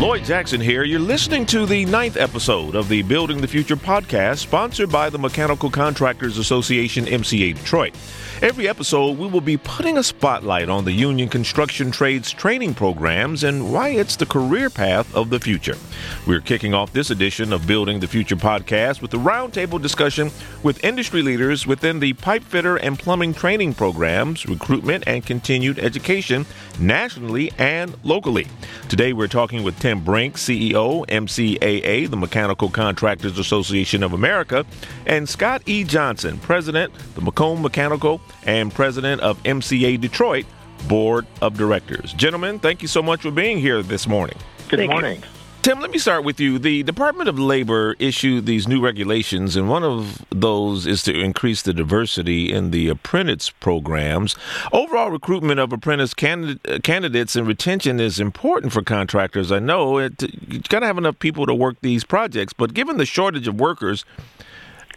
Lloyd Jackson here. You're listening to the ninth episode of the Building the Future podcast, sponsored by the Mechanical Contractors Association, MCA Detroit. Every episode, we will be putting a spotlight on the union construction trades training programs and why it's the career path of the future. We're kicking off this edition of Building the Future podcast with a roundtable discussion with industry leaders within the pipe fitter and plumbing training programs, recruitment, and continued education nationally and locally. Today, we're talking with Tim Brink, CEO, MCAA, the Mechanical Contractors Association of America, and Scott E. Johnson, President, the Macomb Mechanical and president of MCA Detroit Board of Directors. Gentlemen, thank you so much for being here this morning. Good thank morning. You. Tim, let me start with you. The Department of Labor issued these new regulations, and one of those is to increase the diversity in the apprentice programs. Overall recruitment of apprentice candidates and retention is important for contractors. I know it, you got to have enough people to work these projects, but given the shortage of workers,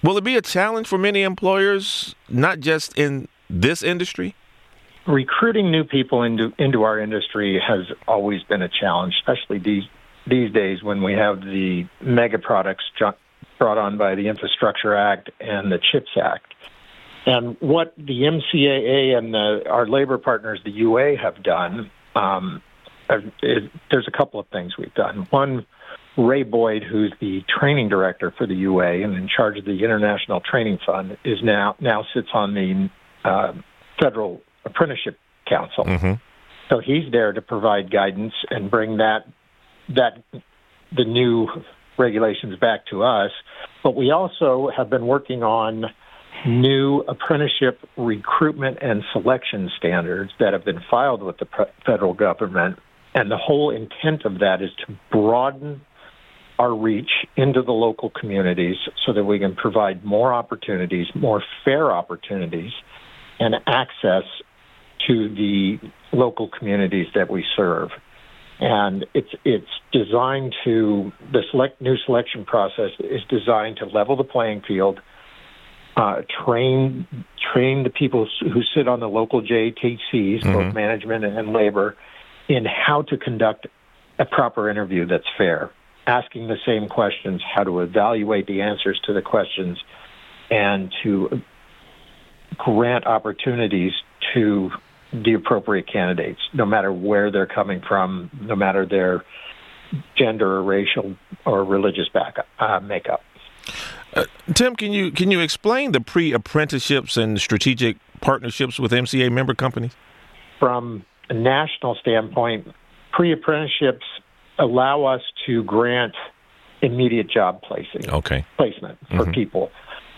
will it be a challenge for many employers, not just in this industry? Recruiting new people into into our industry has always been a challenge, especially these these days when we have the mega products brought on by the Infrastructure Act and the CHIPS Act. And what the MCAA and the, our labor partners, the UA, have done, um, there's a couple of things we've done. One, Ray Boyd, who's the training director for the UA and in charge of the International Training Fund, is now now sits on the uh, Federal Apprenticeship Council. Mm-hmm. So he's there to provide guidance and bring that that the new regulations back to us. But we also have been working on new apprenticeship recruitment and selection standards that have been filed with the federal government. And the whole intent of that is to broaden our reach into the local communities so that we can provide more opportunities, more fair opportunities and access to the local communities that we serve. And it's it's designed to the select new selection process is designed to level the playing field, uh, train train the people who sit on the local JTCs, mm-hmm. both management and labor, in how to conduct a proper interview that's fair, asking the same questions, how to evaluate the answers to the questions, and to grant opportunities to the appropriate candidates, no matter where they're coming from, no matter their gender or racial or religious backup, uh, makeup. Uh, Tim, can you can you explain the pre-apprenticeships and strategic partnerships with MCA member companies? From a national standpoint, pre-apprenticeships allow us to grant immediate job placing. Okay. Placement for mm-hmm. people.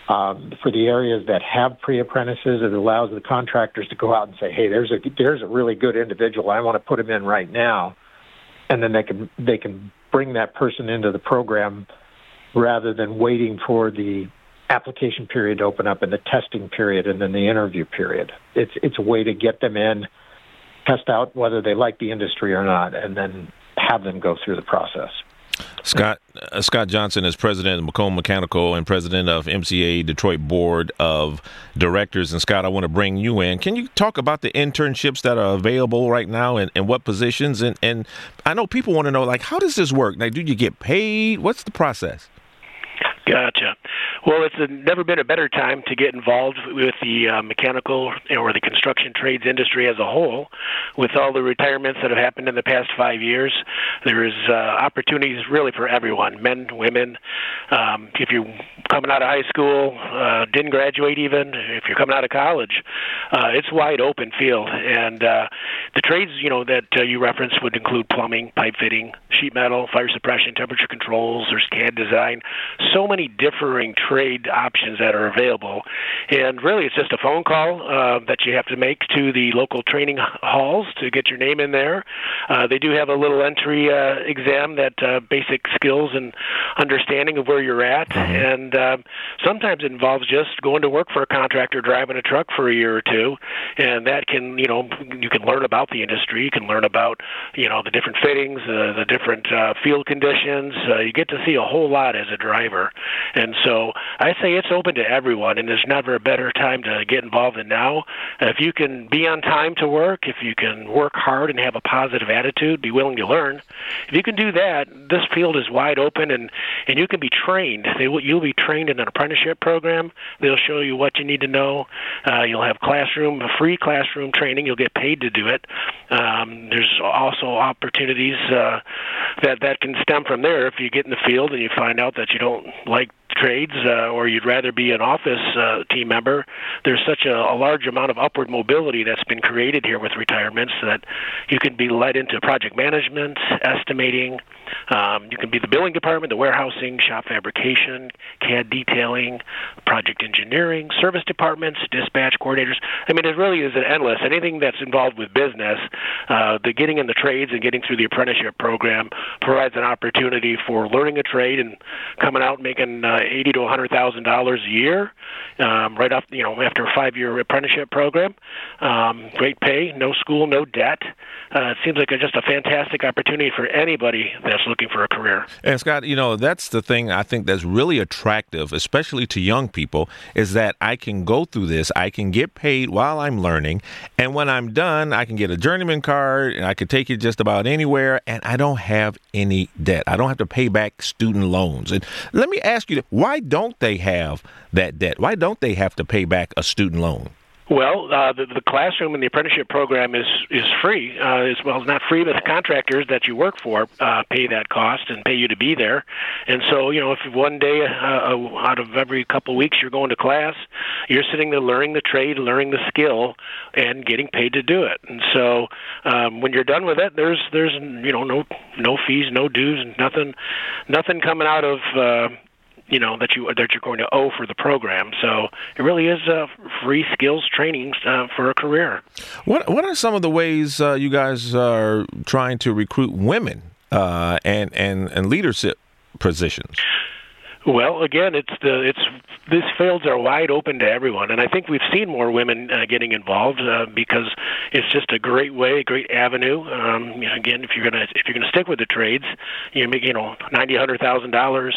Um, for the areas that have pre-apprentices, it allows the contractors to go out and say, "Hey, there's a there's a really good individual. I want to put him in right now," and then they can they can bring that person into the program rather than waiting for the application period to open up and the testing period and then the interview period. It's it's a way to get them in, test out whether they like the industry or not, and then have them go through the process. Scott uh, Scott Johnson is president of Macomb Mechanical and president of MCA Detroit Board of Directors. And Scott, I want to bring you in. Can you talk about the internships that are available right now and, and what positions? And, and I know people want to know, like, how does this work? Like, do you get paid? What's the process? Gotcha. Well, it's never been a better time to get involved with the uh, mechanical or the construction trades industry as a whole. With all the retirements that have happened in the past five years, there is uh, opportunities really for everyone, men, women. Um, if you're coming out of high school, uh, didn't graduate even, if you're coming out of college, uh, it's wide open field. And uh, the trades, you know, that uh, you referenced would include plumbing, pipe fitting, sheet metal, fire suppression, temperature controls. There's CAD design. So many differing trade options that are available. And really, it's just a phone call uh, that you have to make to the local training halls to get your name in there. Uh, they do have a little entry uh, exam that uh, basic skills and understanding of where you're at. Mm-hmm. And uh, sometimes it involves just going to work for a contractor, driving a truck for a year or two, and that can, you know, you can learn about about the industry. You can learn about you know the different fittings, uh, the different uh, field conditions. Uh, you get to see a whole lot as a driver, and so I say it's open to everyone. And there's never a better time to get involved than now. If you can be on time to work, if you can work hard and have a positive attitude, be willing to learn. If you can do that, this field is wide open, and and you can be trained. They will, you'll be trained in an apprenticeship program. They'll show you what you need to know. Uh, you'll have classroom, free classroom training. You'll get paid to do it. Um, there's also opportunities uh, that that can stem from there. If you get in the field and you find out that you don't like trades uh, or you'd rather be an office uh, team member, there's such a, a large amount of upward mobility that's been created here with retirements that you can be led into project management, estimating. Um, you can be the billing department, the warehousing, shop fabrication, CAD detailing, project engineering, service departments, dispatch coordinators. I mean, it really is an endless. Anything that's involved with business, uh, the getting in the trades and getting through the apprenticeship program provides an opportunity for learning a trade and coming out making uh, eighty to a hundred thousand dollars a year, um, right off you know after a five year apprenticeship program. Um, great pay, no school, no debt. Uh, it seems like a, just a fantastic opportunity for anybody that's looking for a career. And Scott, you know that's the thing I think that's really attractive, especially to young people, is that I can go through this, I can get paid while I'm learning, and when I'm done, I can get a journeyman card, and I can take it just about anywhere, and I don't have any debt. I don't have to pay back student loans. And let me ask you, why don't they have that debt? Why don't they have to pay back a student loan? Well, uh, the, the classroom and the apprenticeship program is is free. Uh, as well, it's not free, but the contractors that you work for uh, pay that cost and pay you to be there. And so, you know, if one day uh, uh out of every couple of weeks you're going to class, you're sitting there learning the trade, learning the skill, and getting paid to do it. And so, um, when you're done with it, there's there's you know no no fees, no dues, nothing nothing coming out of uh, you know that you that you're going to owe for the program. So it really is a free skills training uh, for a career. What What are some of the ways uh, you guys are trying to recruit women uh, and and and leadership positions? Well, again, it's the it's these fields are wide open to everyone, and I think we've seen more women uh, getting involved uh, because it's just a great way, a great avenue. Um, you know, again, if you're gonna if you're gonna stick with the trades, you make you know ninety, hundred thousand dollars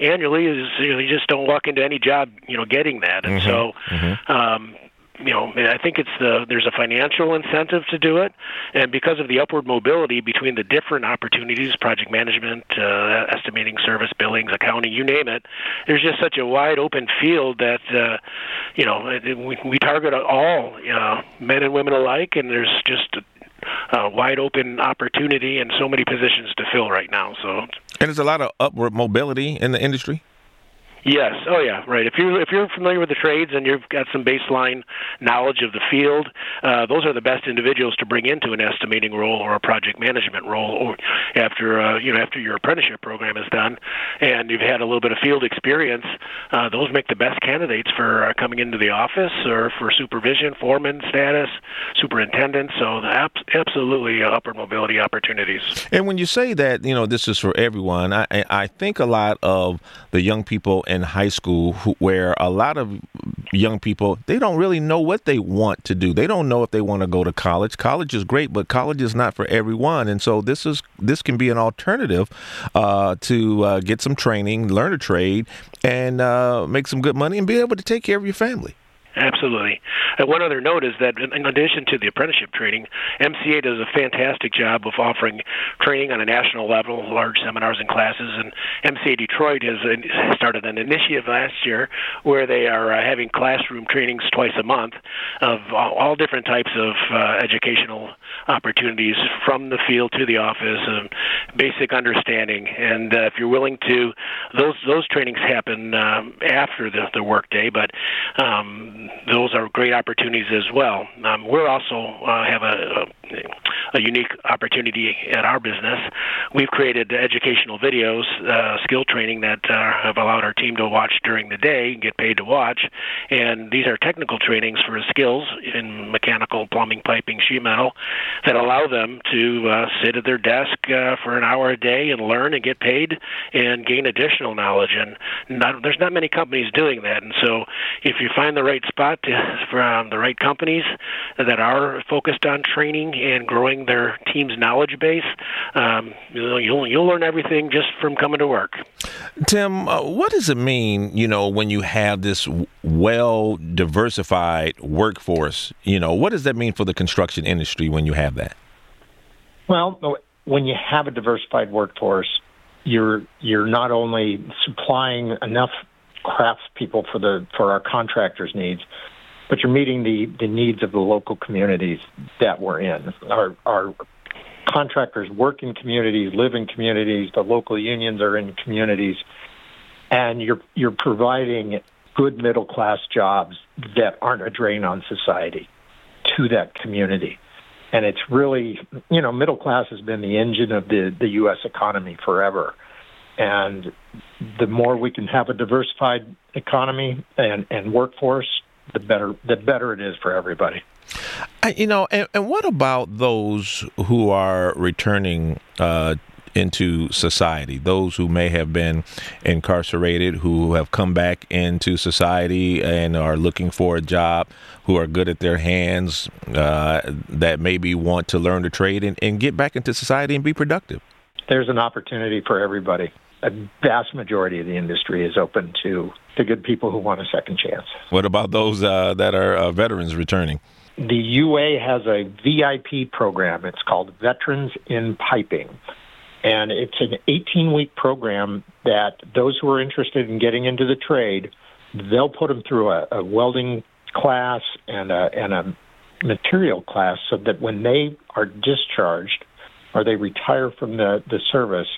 annually is you, know, you just don't walk into any job you know getting that, and mm-hmm. so. Mm-hmm. Um, you know, I think it's the there's a financial incentive to do it, and because of the upward mobility between the different opportunities, project management, uh, estimating, service, billings, accounting, you name it, there's just such a wide open field that uh, you know we, we target all uh, men and women alike, and there's just uh, wide open opportunity and so many positions to fill right now. So, and there's a lot of upward mobility in the industry. Yes. Oh, yeah. Right. If you're if you're familiar with the trades and you've got some baseline knowledge of the field, uh, those are the best individuals to bring into an estimating role or a project management role, or after uh, you know after your apprenticeship program is done, and you've had a little bit of field experience. Uh, those make the best candidates for uh, coming into the office or for supervision, foreman status, superintendent. So absolutely uh, upward mobility opportunities. And when you say that, you know, this is for everyone, I I think a lot of the young people in high school who, where a lot of young people they don't really know what they want to do. They don't know if they want to go to college. College is great, but college is not for everyone. And so this is this can be an alternative uh, to uh, get some training, learn a trade, and uh, make some good money and be able to take care of your family. Absolutely. And one other note is that in addition to the apprenticeship training, MCA does a fantastic job of offering training on a national level, large seminars and classes. And MCA Detroit has started an initiative last year where they are uh, having classroom trainings twice a month of all different types of uh, educational opportunities from the field to the office, um, basic understanding. And uh, if you're willing to, those those trainings happen um, after the, the workday, but um, those are great opportunities as well. Um, we're also uh, have a, a unique opportunity at our business. We've created educational videos, uh, skill training that uh, have allowed our team to watch during the day, and get paid to watch, and these are technical trainings for skills in mechanical, plumbing, piping, sheet metal that allow them to uh, sit at their desk uh, for an hour a day and learn and get paid and gain additional knowledge. And not, there's not many companies doing that. And so, if you find the right spot to, from the right companies that are focused on training and growing their team's knowledge base, um, you'll, you'll, you'll learn everything just from coming to work. Tim, uh, what does it mean, you know, when you have this well diversified workforce? You know, what does that mean for the construction industry when you have that? Well, when you have a diversified workforce, you're you're not only supplying enough craftspeople for the for our contractors' needs, but you're meeting the, the needs of the local communities that we're in. Our our contractors work in communities, live in communities. The local unions are in communities, and you're you're providing good middle class jobs that aren't a drain on society to that community. And it's really, you know, middle class has been the engine of the, the U.S. economy forever. And the more we can have a diversified economy and, and workforce, the better the better it is for everybody. You know, and, and what about those who are returning uh, into society? Those who may have been incarcerated, who have come back into society and are looking for a job, who are good at their hands, uh, that maybe want to learn the trade and, and get back into society and be productive. There's an opportunity for everybody. A vast majority of the industry is open to to good people who want a second chance. What about those uh, that are uh, veterans returning? The UA has a VIP program. It's called Veterans in Piping. And it's an 18 week program that those who are interested in getting into the trade, they'll put them through a, a welding class and a, and a material class so that when they are discharged or they retire from the, the service,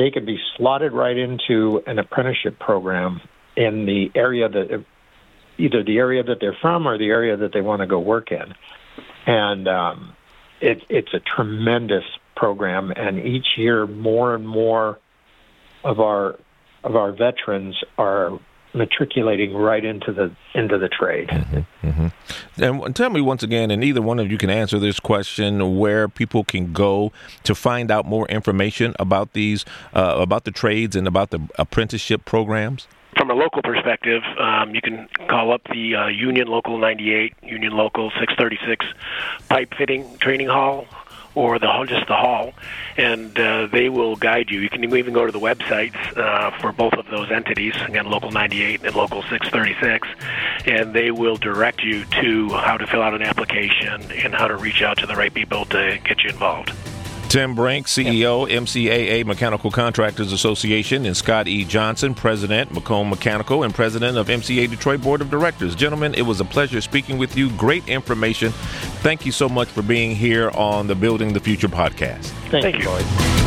they could be slotted right into an apprenticeship program in the area that either the area that they're from or the area that they want to go work in. And um, it, it's a tremendous program, and each year more and more of our of our veterans are matriculating right into the into the trade. Mm-hmm, mm-hmm. And tell me once again, and either one of you can answer this question: where people can go to find out more information about these uh, about the trades and about the apprenticeship programs from a local perspective, um, you can call up the uh, Union Local 98, Union Local 636 Pipe Fitting Training Hall, or the just the hall, and uh, they will guide you. You can even go to the websites uh, for both of those entities, again, Local 98 and Local 636, and they will direct you to how to fill out an application and how to reach out to the right people to get you involved. Tim Brink, CEO, MCAA Mechanical Contractors Association, and Scott E. Johnson, President, Macomb Mechanical, and President of MCA Detroit Board of Directors. Gentlemen, it was a pleasure speaking with you. Great information. Thank you so much for being here on the Building the Future podcast. Thank, Thank you, Lloyd.